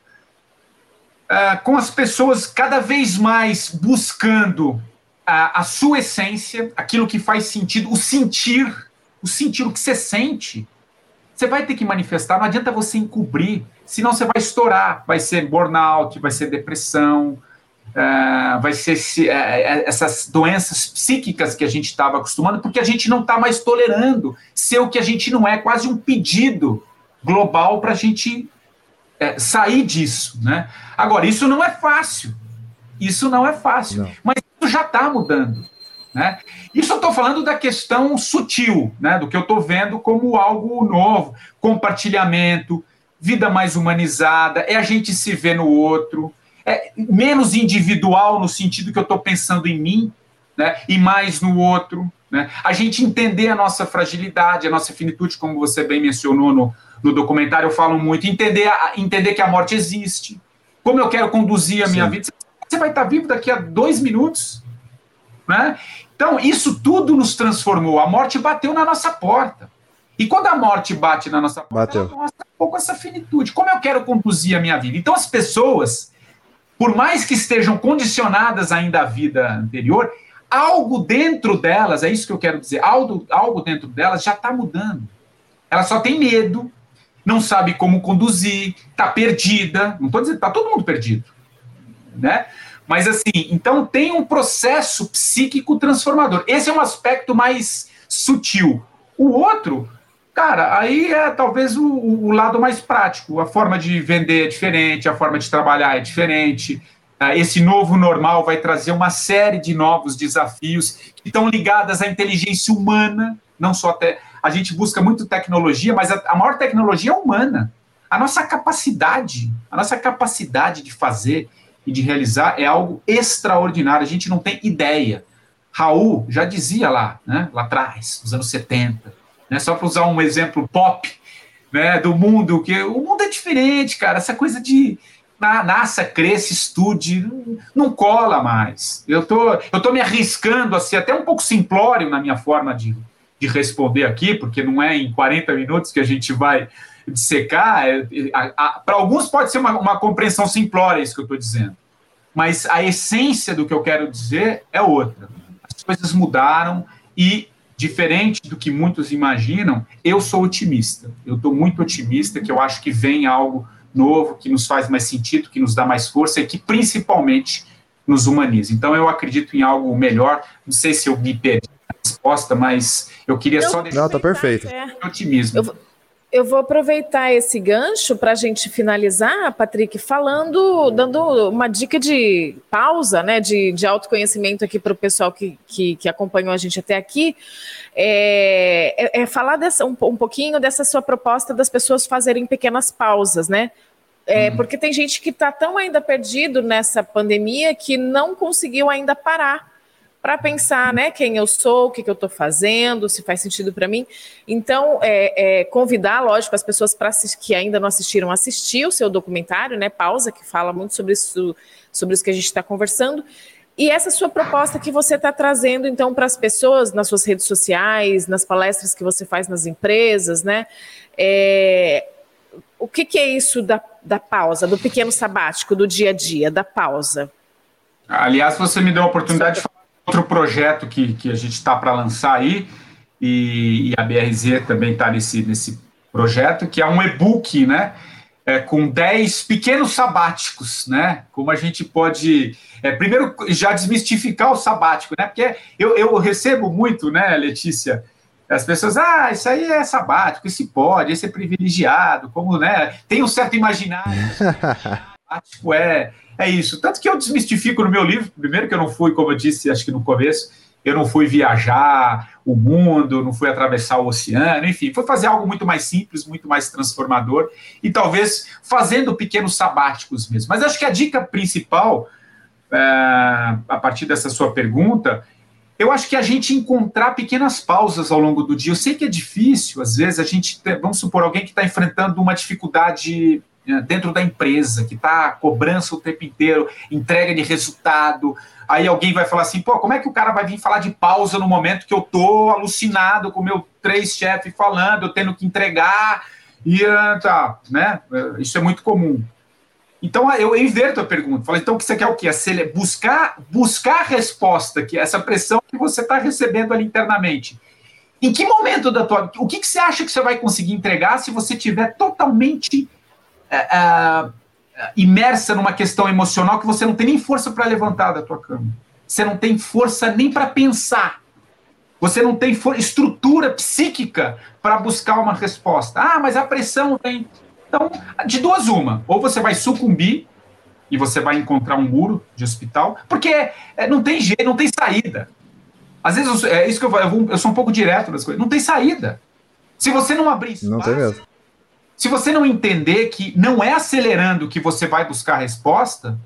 uh, com as pessoas cada vez mais buscando a, a sua essência, aquilo que faz sentido, o sentir, o sentir o que você sente, você vai ter que manifestar, não adianta você encobrir, senão você vai estourar, vai ser burnout, vai ser depressão, uh, vai ser uh, essas doenças psíquicas que a gente estava acostumando, porque a gente não está mais tolerando ser o que a gente não é, quase um pedido global para a gente é, sair disso, né? Agora, isso não é fácil. Isso não é fácil. Não. Mas isso já está mudando. Né? Isso eu estou falando da questão sutil, né? do que eu estou vendo como algo novo, compartilhamento, vida mais humanizada, é a gente se ver no outro, é menos individual no sentido que eu estou pensando em mim, né? e mais no outro. Né? A gente entender a nossa fragilidade, a nossa finitude, como você bem mencionou no, no documentário, eu falo muito, entender, a, entender que a morte existe. Como eu quero conduzir a minha Sim. vida. Você vai estar vivo daqui a dois minutos. Né? Então, isso tudo nos transformou. A morte bateu na nossa porta. E quando a morte bate na nossa porta, ela mostra um pouco essa finitude. Como eu quero conduzir a minha vida? Então, as pessoas, por mais que estejam condicionadas ainda à vida anterior, algo dentro delas, é isso que eu quero dizer, algo, algo dentro delas já está mudando. Ela só tem medo, não sabe como conduzir, está perdida. Não estou dizendo, está todo mundo perdido. Né? Mas assim, então tem um processo psíquico transformador. Esse é um aspecto mais sutil. O outro, cara, aí é talvez o, o lado mais prático. A forma de vender é diferente, a forma de trabalhar é diferente. Ah, esse novo normal vai trazer uma série de novos desafios que estão ligados à inteligência humana, não só até. A gente busca muito tecnologia, mas a, a maior tecnologia é humana. A nossa capacidade, a nossa capacidade de fazer, e de realizar é algo extraordinário. A gente não tem ideia. Raul já dizia lá, né, lá atrás, nos anos 70, né, só para usar um exemplo pop né, do mundo, que o mundo é diferente, cara. Essa coisa de nasça, cresça, estude, não, não cola mais. Eu tô, eu tô me arriscando a ser até um pouco simplório na minha forma de, de responder aqui, porque não é em 40 minutos que a gente vai de secar, é, para alguns pode ser uma, uma compreensão simplória, isso que eu estou dizendo. Mas a essência do que eu quero dizer é outra. As coisas mudaram e, diferente do que muitos imaginam, eu sou otimista. Eu estou muito otimista, que eu acho que vem algo novo, que nos faz mais sentido, que nos dá mais força e que principalmente nos humaniza. Então eu acredito em algo melhor. Não sei se eu me perdi resposta, mas eu queria eu, só deixar. Não, tá perfeito. É. Otimismo. Eu, eu vou aproveitar esse gancho para a gente finalizar, Patrick, falando, dando uma dica de pausa, né, de, de autoconhecimento aqui para o pessoal que, que, que, acompanhou a gente até aqui, é, é, é falar dessa, um, um, pouquinho dessa sua proposta das pessoas fazerem pequenas pausas, né? É, uhum. Porque tem gente que está tão ainda perdido nessa pandemia que não conseguiu ainda parar para pensar, né, quem eu sou, o que, que eu estou fazendo, se faz sentido para mim. Então, é, é, convidar, lógico, as pessoas para que ainda não assistiram, assistir o seu documentário, né, Pausa, que fala muito sobre isso, sobre isso que a gente está conversando. E essa sua proposta que você está trazendo, então, para as pessoas nas suas redes sociais, nas palestras que você faz nas empresas, né? É, o que, que, é isso da, da pausa, do pequeno sabático, do dia a dia, da pausa? Aliás, você me deu a oportunidade de falar outro projeto que, que a gente está para lançar aí, e, e, a BRZ também está nesse, nesse projeto, que é um e-book, né? É, com 10 pequenos sabáticos, né? Como a gente pode. É, primeiro, já desmistificar o sabático, né? Porque eu, eu recebo muito, né, Letícia? As pessoas, ah, isso aí é sabático, esse pode, esse é privilegiado, como, né? Tem um certo imaginário. <laughs> sabático é, é isso. Tanto que eu desmistifico no meu livro, primeiro que eu não fui, como eu disse, acho que no começo, eu não fui viajar o mundo, não fui atravessar o oceano, enfim, foi fazer algo muito mais simples, muito mais transformador e talvez fazendo pequenos sabáticos mesmo. Mas acho que a dica principal, é, a partir dessa sua pergunta, eu acho que a gente encontrar pequenas pausas ao longo do dia. Eu sei que é difícil, às vezes a gente, vamos supor, alguém que está enfrentando uma dificuldade dentro da empresa, que está cobrança o tempo inteiro, entrega de resultado. Aí alguém vai falar assim, pô, como é que o cara vai vir falar de pausa no momento que eu tô alucinado com meu três chefe falando, eu tendo que entregar, e ah, tá, né? Isso é muito comum. Então eu inverto a pergunta. Falo, então o que você quer o quê? Buscar, buscar a resposta, que é essa pressão que você está recebendo ali internamente. Em que momento da tua. O que, que você acha que você vai conseguir entregar se você tiver totalmente é, é, imersa numa questão emocional que você não tem nem força para levantar da tua cama? Você não tem força nem para pensar. Você não tem estrutura psíquica para buscar uma resposta. Ah, mas a pressão vem. Então, de duas uma. Ou você vai sucumbir e você vai encontrar um muro de hospital, porque é, não tem jeito, não tem saída. Às vezes, eu, é isso que eu, eu, eu sou um pouco direto das coisas. Não tem saída. Se você não abrir espaço, não tem mesmo. Se você não entender que não é acelerando que você vai buscar a resposta,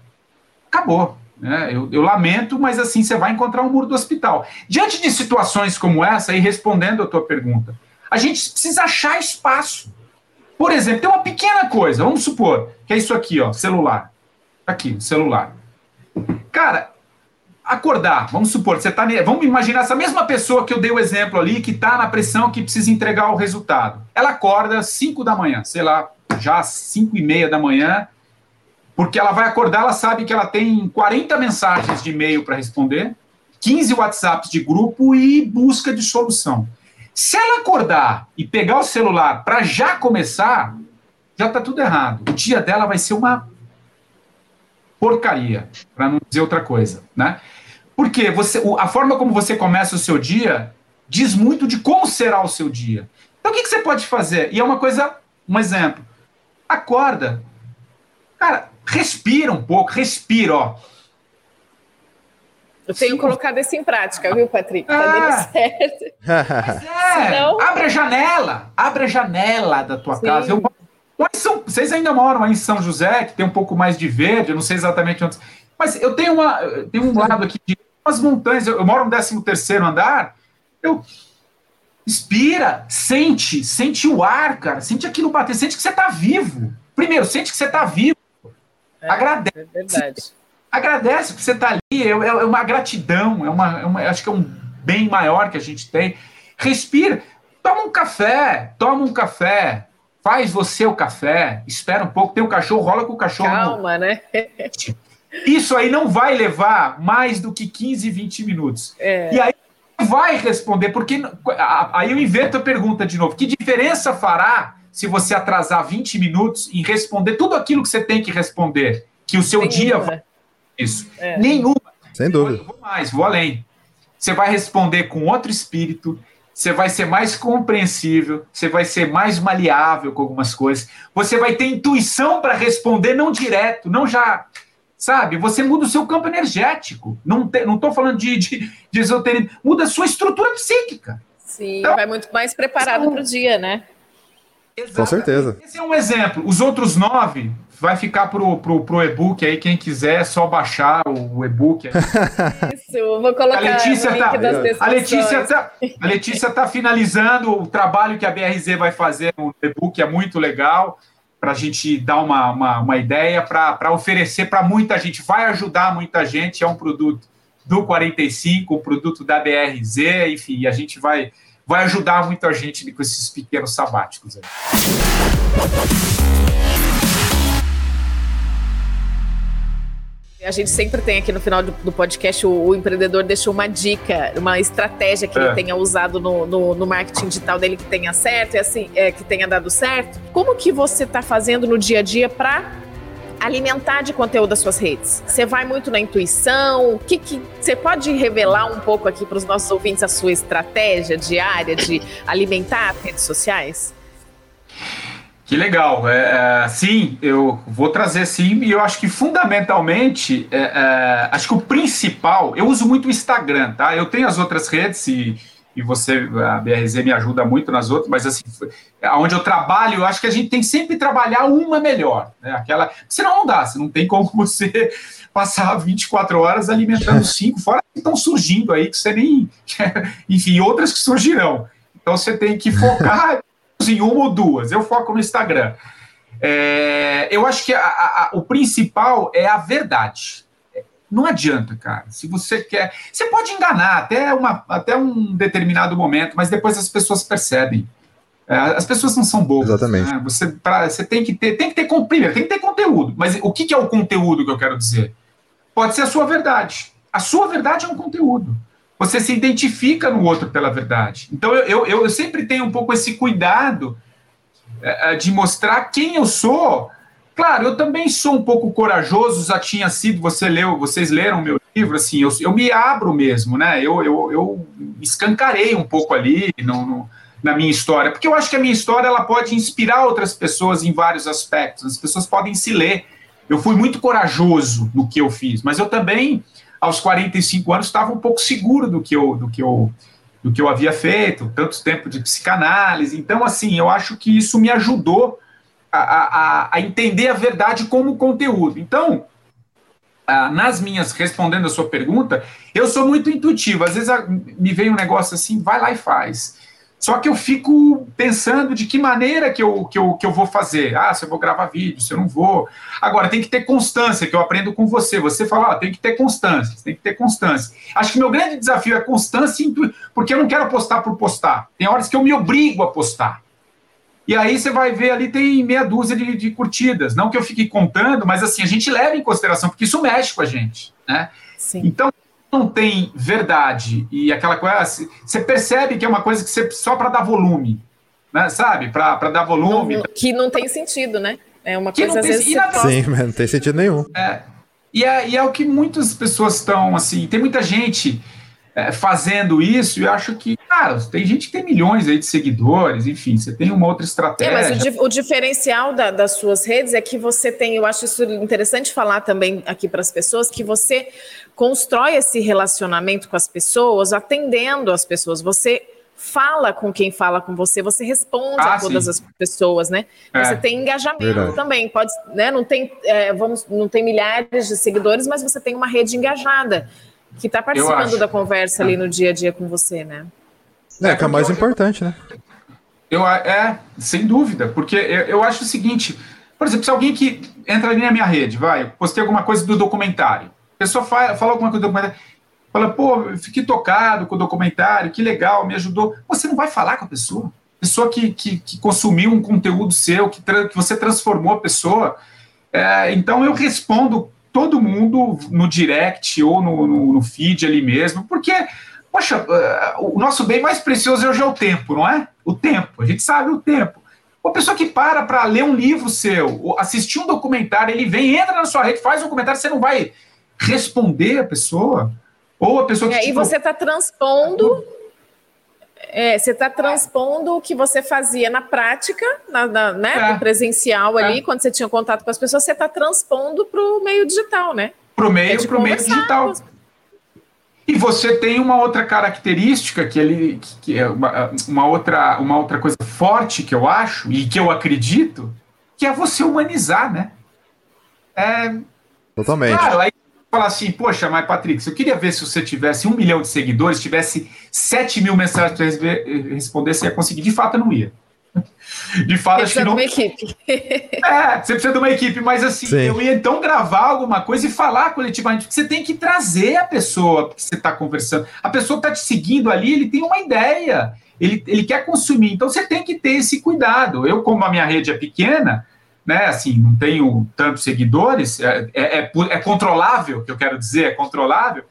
acabou. Né? Eu, eu, lamento, mas assim você vai encontrar um muro do hospital. Diante de situações como essa, e respondendo a tua pergunta, a gente precisa achar espaço. Por exemplo, tem uma pequena coisa, vamos supor que é isso aqui, ó, celular. Aqui, celular. Cara, acordar, vamos supor, você tá, vamos imaginar essa mesma pessoa que eu dei o exemplo ali, que está na pressão, que precisa entregar o resultado. Ela acorda às 5 da manhã, sei lá, já às 5 e meia da manhã, porque ela vai acordar, ela sabe que ela tem 40 mensagens de e-mail para responder, 15 WhatsApps de grupo e busca de solução. Se ela acordar e pegar o celular para já começar, já está tudo errado. O dia dela vai ser uma porcaria, para não dizer outra coisa, né? Porque você, a forma como você começa o seu dia diz muito de como será o seu dia. Então o que, que você pode fazer? E é uma coisa, um exemplo. Acorda. Cara, respira um pouco, respira, ó. Eu tenho Sim. colocado isso em prática, viu, Patrick? Tá dando ah. certo. <laughs> é, Senão... abre a janela, abre a janela da tua Sim. casa. Eu, são, vocês ainda moram aí em São José, que tem um pouco mais de verde, eu não sei exatamente onde. Mas eu tenho, uma, tenho um lado aqui de umas montanhas, eu, eu moro no 13 terceiro andar, eu Inspira, sente, sente o ar, cara, sente aquilo bater, sente que você está vivo. Primeiro, sente que você está vivo. É, Agradece. É verdade. Agradece que você está ali, é, é, é, uma gratidão, é uma, é uma, acho que é um bem maior que a gente tem. Respira, toma um café, toma um café, faz você o café, espera um pouco, tem um cachorro, rola com o cachorro. Calma, no... né? <laughs> <laughs> Isso aí não vai levar mais do que 15, 20 minutos. É. E aí vai responder, porque aí eu inverto a pergunta de novo. Que diferença fará se você atrasar 20 minutos em responder tudo aquilo que você tem que responder? Que o seu Nenhuma. dia vai. Isso. É. Nenhuma. Sem dúvida. Vou, vou mais, vou além. Você vai responder com outro espírito, você vai ser mais compreensível, você vai ser mais maleável com algumas coisas, você vai ter intuição para responder não direto, não já sabe? Você muda o seu campo energético. Não estou falando de, de, de esoterismo. Muda a sua estrutura psíquica. Sim, então, vai muito mais preparado para o dia, né? Exatamente. Com certeza. Esse é um exemplo. Os outros nove vai ficar pro, pro, pro e-book aí, quem quiser é só baixar o e-book. <laughs> Isso, vou colocar a Letícia tá, a Letícia tá, a Letícia tá finalizando o trabalho que a BRZ vai fazer no e-book, é muito legal para a gente dar uma, uma, uma ideia, para oferecer para muita gente, vai ajudar muita gente, é um produto do 45, um produto da BRZ, enfim, a gente vai, vai ajudar muita gente com esses pequenos sabáticos. Aí. A gente sempre tem aqui no final do, do podcast o, o, empreendedor deixou uma dica, uma estratégia que é. ele tenha usado no, no, no, marketing digital dele que tenha certo e assim é, que tenha dado certo. Como que você está fazendo no dia a dia para alimentar de conteúdo as suas redes? Você vai muito na intuição? O que, que você pode revelar um pouco aqui para os nossos ouvintes a sua estratégia diária de alimentar as redes sociais? Que legal. É, é, sim, eu vou trazer sim, e eu acho que fundamentalmente, é, é, acho que o principal, eu uso muito o Instagram, tá? Eu tenho as outras redes e, e você, a BRZ me ajuda muito nas outras, mas assim, onde eu trabalho, eu acho que a gente tem que sempre trabalhar uma melhor, né? Aquela, senão não dá, você não tem como você <laughs> passar 24 horas alimentando <laughs> cinco, fora que estão surgindo aí, que você nem, <laughs> enfim, outras que surgirão. Então você tem que focar em uma ou duas. Eu foco no Instagram. É, eu acho que a, a, o principal é a verdade. Não adianta, cara. Se você quer. Você pode enganar até, uma, até um determinado momento, mas depois as pessoas percebem. É, as pessoas não são boas. Exatamente. Né? Você, pra, você tem que ter, tem que ter, primeiro, tem que ter conteúdo. Mas o que, que é o conteúdo que eu quero dizer? Pode ser a sua verdade. A sua verdade é um conteúdo. Você se identifica no outro pela verdade. Então eu, eu, eu sempre tenho um pouco esse cuidado é, é, de mostrar quem eu sou. Claro, eu também sou um pouco corajoso, já tinha sido, você leu, vocês leram meu livro, assim, eu, eu me abro mesmo, né? Eu, eu, eu escancarei um pouco ali no, no na minha história, porque eu acho que a minha história ela pode inspirar outras pessoas em vários aspectos. As pessoas podem se ler. Eu fui muito corajoso no que eu fiz, mas eu também aos 45 anos estava um pouco seguro do que eu do que eu do que eu havia feito, tanto tempo de psicanálise. Então, assim, eu acho que isso me ajudou a, a, a entender a verdade como conteúdo. Então, nas minhas, respondendo a sua pergunta, eu sou muito intuitivo. Às vezes me vem um negócio assim, vai lá e faz. Só que eu fico pensando de que maneira que eu, que eu, que eu vou fazer. Ah, se eu vou gravar vídeo, se eu não vou. Agora, tem que ter constância, que eu aprendo com você. Você fala, ah, tem que ter constância, tem que ter constância. Acho que meu grande desafio é constância, porque eu não quero postar por postar. Tem horas que eu me obrigo a postar. E aí você vai ver ali, tem meia dúzia de, de curtidas. Não que eu fique contando, mas assim, a gente leva em consideração, porque isso mexe com a gente. Né? Sim. Então, não tem verdade e aquela coisa, você percebe que é uma coisa que você só para dar volume, né? Sabe? Para dar volume. Não, que não tem sentido, né? É uma que coisa às vezes. Sim, mas não tem sentido nenhum. É. E é, e é o que muitas pessoas estão assim. Tem muita gente é, fazendo isso, e eu acho que, cara, tem gente que tem milhões aí de seguidores, enfim, você tem uma outra estratégia. É, mas o, o diferencial da, das suas redes é que você tem, eu acho isso interessante falar também aqui para as pessoas, que você constrói esse relacionamento com as pessoas, atendendo as pessoas. Você fala com quem fala com você, você responde ah, a todas sim. as pessoas, né? É. Você tem engajamento Verdade. também, pode, né? Não tem, é, vamos, não tem milhares de seguidores, mas você tem uma rede engajada que está participando da conversa ali no dia a dia com você, né? É, que é o mais importante, né? Eu, é, sem dúvida, porque eu, eu acho o seguinte, por exemplo, se alguém que entra ali na minha rede, vai, postei alguma coisa do documentário, a pessoa fala, fala alguma coisa do documentário, fala, pô, fiquei tocado com o documentário, que legal, me ajudou. Você não vai falar com a pessoa. Pessoa que, que, que consumiu um conteúdo seu, que, que você transformou a pessoa. É, então eu respondo todo mundo no direct ou no, no, no feed ali mesmo, porque, poxa, uh, o nosso bem mais precioso hoje é o tempo, não é? O tempo, a gente sabe o tempo. Uma pessoa que para para ler um livro seu, assistir um documentário, ele vem, entra na sua rede, faz um comentário, você não vai responder a pessoa? Ou a pessoa que. E aí tipo, você está transpondo é, você está transpondo o que você fazia na prática, na, na né, é, presencial ali, é. quando você tinha contato com as pessoas, você está transpondo para o meio digital, né? Para o meio, é pro meio digital. E você tem uma outra característica que ele que é uma, uma, outra, uma outra coisa forte que eu acho e que eu acredito, que é você humanizar, né? É, Totalmente. Claro, aí falar assim, poxa, mas Patrick, eu queria ver se você tivesse um milhão de seguidores, tivesse 7 mil mensagens para responder, você ia conseguir. De fato, eu não ia. De fato, acho que não. de uma equipe. <laughs> É, você precisa de uma equipe, mas assim, Sim. eu ia então gravar alguma coisa e falar coletivamente, porque você tem que trazer a pessoa que você está conversando. A pessoa está te seguindo ali, ele tem uma ideia, ele, ele quer consumir, então você tem que ter esse cuidado. Eu, como a minha rede é pequena, né, assim, não tenho tantos seguidores, é, é, é, é, controlável, que eu quero dizer, é controlável,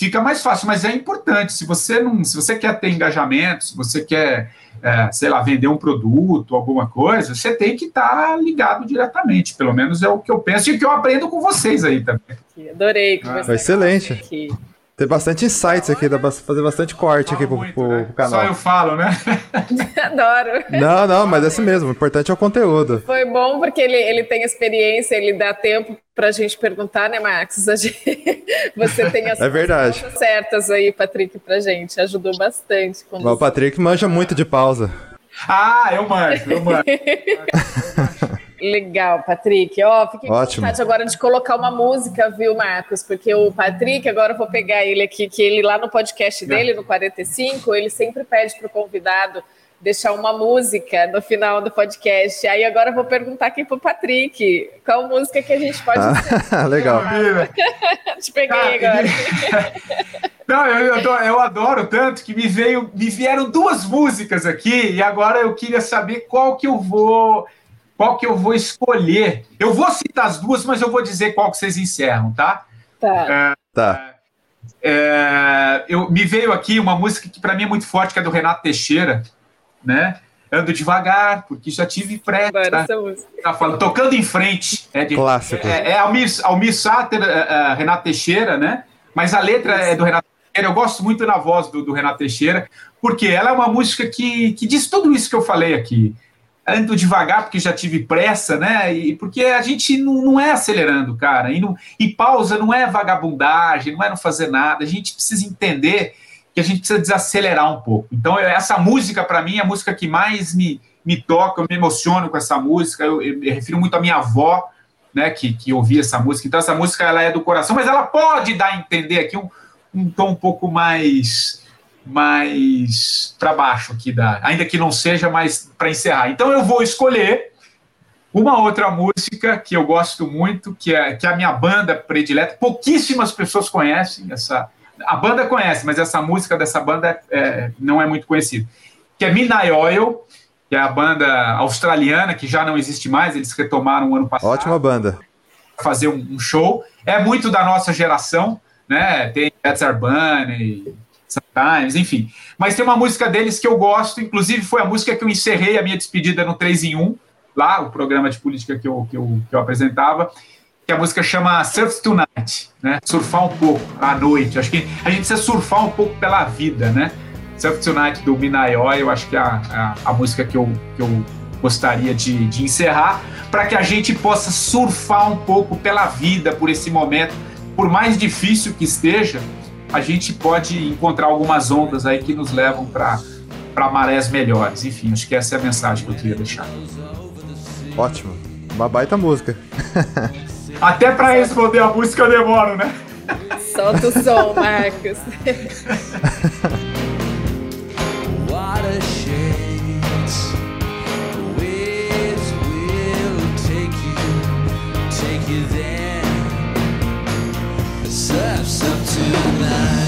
fica mais fácil, mas é importante, se você não, se você quer ter engajamento, se você quer, é, sei lá, vender um produto, alguma coisa, você tem que estar tá ligado diretamente, pelo menos é o que eu penso e o que eu aprendo com vocês aí também. Adorei conversar. Ah, excelente. Aqui. Tem bastante insights aqui, dá pra fazer bastante corte aqui pro, muito, pro, né? pro, canal. Só eu falo, né? <laughs> Adoro. Não, não, mas é assim mesmo. O importante é o conteúdo. Foi bom porque ele, ele tem experiência, ele dá tempo pra gente perguntar, né, Max? Gente, <laughs> você tem as é verdade. certas aí, Patrick, pra gente. Ajudou bastante. O Patrick manja muito de pausa. Ah, eu manjo, eu manjo. <laughs> Legal, Patrick. Ó, oh, fiquei com vontade agora de colocar uma música, viu, Marcos? Porque o Patrick, agora eu vou pegar ele aqui, que ele lá no podcast dele, no 45, ele sempre pede para o convidado deixar uma música no final do podcast. Aí agora eu vou perguntar aqui pro Patrick, qual música que a gente pode ah, <laughs> Legal. <laughs> Te peguei agora. <laughs> Não, eu, eu, eu, adoro tanto que me veio, me vieram duas músicas aqui e agora eu queria saber qual que eu vou, qual que eu vou escolher. Eu vou citar as duas, mas eu vou dizer qual que vocês encerram, tá? Tá. É, tá. É, eu, me veio aqui uma música que para mim é muito forte, que é do Renato Teixeira, né? Ando devagar, porque já tive pressa. Tá? tá falando, tocando em frente. É de, Clássico. É, é Almir, Almir Sater, é, é, Renato Teixeira, né? Mas a letra é do Renato Teixeira. Eu gosto muito da voz do, do Renato Teixeira, porque ela é uma música que, que diz tudo isso que eu falei aqui ando devagar porque já tive pressa, né? E porque a gente não, não é acelerando, cara. E, não, e pausa não é vagabundagem, não é não fazer nada. A gente precisa entender que a gente precisa desacelerar um pouco. Então, essa música, para mim, é a música que mais me, me toca, eu me emociono com essa música. Eu, eu, eu refiro muito à minha avó, né, que, que ouvia essa música. Então, essa música ela é do coração, mas ela pode dar a entender aqui um, um tom um pouco mais mais para baixo aqui da, ainda que não seja mais para encerrar. Então eu vou escolher uma outra música que eu gosto muito, que é que é a minha banda predileta. Pouquíssimas pessoas conhecem essa. A banda conhece, mas essa música dessa banda é, não é muito conhecida. Que é Midnight Oil, que é a banda australiana que já não existe mais. Eles retomaram o ano passado. Ótima banda. Fazer um, um show. É muito da nossa geração, né? Tem Pets Bunny, Sometimes, enfim. Mas tem uma música deles que eu gosto, inclusive foi a música que eu encerrei a minha despedida no 3 em 1, lá, o programa de política que eu, que eu, que eu apresentava, que a música chama Surf Tonight, né? Surfar um pouco à noite. Acho que a gente precisa surfar um pouco pela vida, né? Surf Tonight do Minayo, eu acho que é a, a, a música que eu, que eu gostaria de, de encerrar, para que a gente possa surfar um pouco pela vida, por esse momento, por mais difícil que esteja, a gente pode encontrar algumas ondas aí que nos levam para marés melhores. Enfim, acho que essa é a mensagem que eu queria deixar. Ótimo. Uma baita música. <laughs> Até para responder a música eu demoro, né? Solta o som, Marcos. <laughs> tonight.